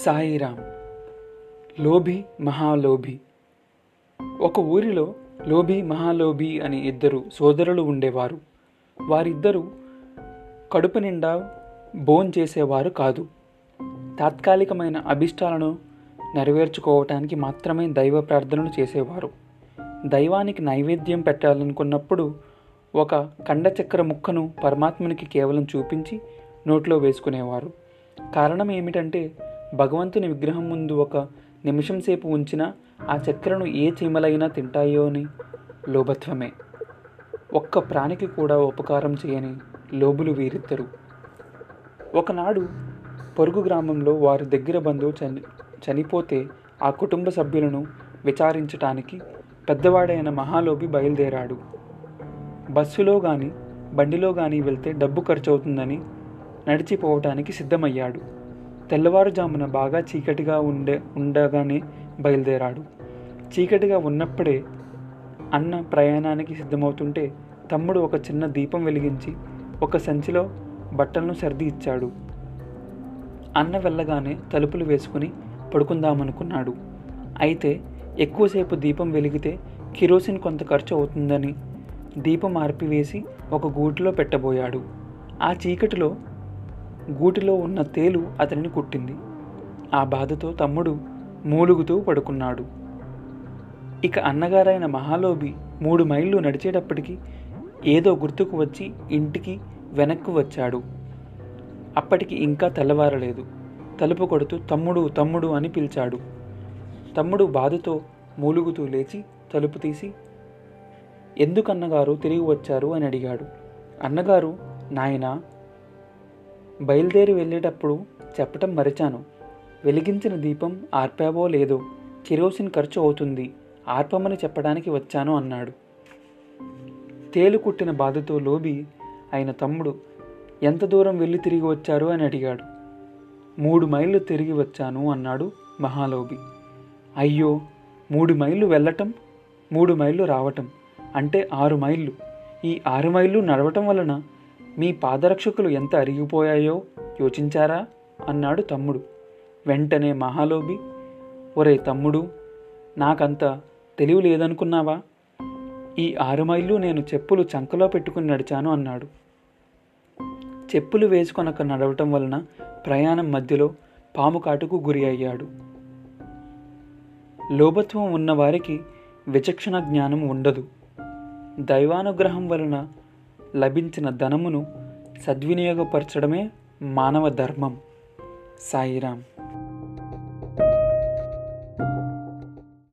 సాయిరామ్ లోభి మహాలోభి. ఒక ఊరిలో లోభి మహాలోభి అని ఇద్దరు సోదరులు ఉండేవారు. వారిద్దరూ కడుపు నిండా బోన్ చేసేవారు కాదు. తాత్కాలికమైన అభిష్టాలను నెరవేర్చుకోవటానికి మాత్రమే దైవ ప్రార్థనలు చేసేవారు. దైవానికి నైవేద్యం పెట్టాలనుకున్నప్పుడు ఒక కండచక్ర ముక్కను పరమాత్మనికి కేవలం చూపించి నోట్లో వేసుకునేవారు. కారణం ఏమిటంటే భగవంతుని విగ్రహం ముందు ఒక నిమిషం సేపు ఉంచిన ఆ చక్కెరను ఏ చీమలైనా తింటాయో అని లోభత్వమే. ఒక్క ప్రాణికి కూడా ఉపకారం చేయని లోబులు వీరిద్దరు. ఒకనాడు పొరుగు గ్రామంలో వారి దగ్గర బంధువు చని చనిపోతే ఆ కుటుంబ సభ్యులను విచారించటానికి పెద్దవాడైన మహాలోబి బయలుదేరాడు. బస్సులో కానీ బండిలో కానీ వెళ్తే డబ్బు ఖర్చు అవుతుందని నడిచిపోవటానికి సిద్ధమయ్యాడు. తెల్లవారుజామున బాగా చీకటిగా ఉండే ఉండగానే బయలుదేరాడు. చీకటిగా ఉన్నప్పుడే అన్న ప్రయాణానికి సిద్ధమవుతుంటే తమ్ముడు ఒక చిన్న దీపం వెలిగించి ఒక సంచిలో బట్టలను సర్ది ఇచ్చాడు. అన్న వెళ్ళగానే తలుపులు వేసుకుని పడుకుందామనుకున్నాడు. అయితే ఎక్కువసేపు దీపం వెలిగితే కిరోసిన్ కొంత ఖర్చు అవుతుందని దీపం ఆర్పివేసి ఒక గూటిలో పెట్టబోయాడు. ఆ చీకటిలో గూటిలో ఉన్న తేలు అతనిని కుట్టింది. ఆ బాధతో తమ్ముడు మూలుగుతూ పడుకున్నాడు. ఇక అన్నగారైన మహాలోబి మూడు మైళ్ళు నడిచేటప్పటికి ఏదో గుర్తుకు వచ్చి ఇంటికి వెనక్కు వచ్చాడు. అప్పటికి ఇంకా తెల్లవారలేదు. తలుపు కొడుతూ తమ్ముడు తమ్ముడు అని పిలిచాడు. తమ్ముడు బాధతో మూలుగుతూ లేచి తలుపు తీసి ఎందుకన్నగారు తిరిగి వచ్చారు? అని అడిగాడు. అన్నగారు నాయనా బయలుదేరి వెళ్ళేటప్పుడు చెప్పటం మరిచాను. వెలిగించిన దీపం ఆర్పావో లేదో కిరోసిన్ ఖర్చు అవుతుంది ఆర్పమని చెప్పడానికి వచ్చాను అన్నాడు. తేలు కుట్టిన బాధతో లోబి ఆయన తమ్ముడు ఎంత దూరం వెళ్ళి తిరిగి వచ్చారు? అని అడిగాడు. మూడు మైళ్ళు తిరిగి వచ్చాను అన్నాడు మహాలోబి. అయ్యో మూడు మైళ్ళు వెళ్ళటం? మూడు మైళ్ళు రావటం? అంటే ఆరు మైళ్ళు? ఈ ఆరు మైళ్ళు నడవటం వలన మీ పాదరక్షకులు ఎంత అరిగిపోయాయో యోచించారా? అన్నాడు తమ్ముడు. వెంటనే మహాలోబి ఒరే తమ్ముడు నాకంత తెలివి లేదనుకున్నావా? ఈ ఆరు మైళ్ళు నేను చెప్పులు చంకలో పెట్టుకుని నడిచాను అన్నాడు. చెప్పులు వేసుకొనక నడవటం వలన ప్రయాణం మధ్యలో పాము కాటుకు గురి అయ్యాడు. లోభత్వం ఉన్నవారికి విచక్షణ జ్ఞానం ఉండదు. దైవానుగ్రహం వలన లభించిన ధనమును సద్వినియోగపరచడమే మానవ ధర్మం. సాయిరామ్.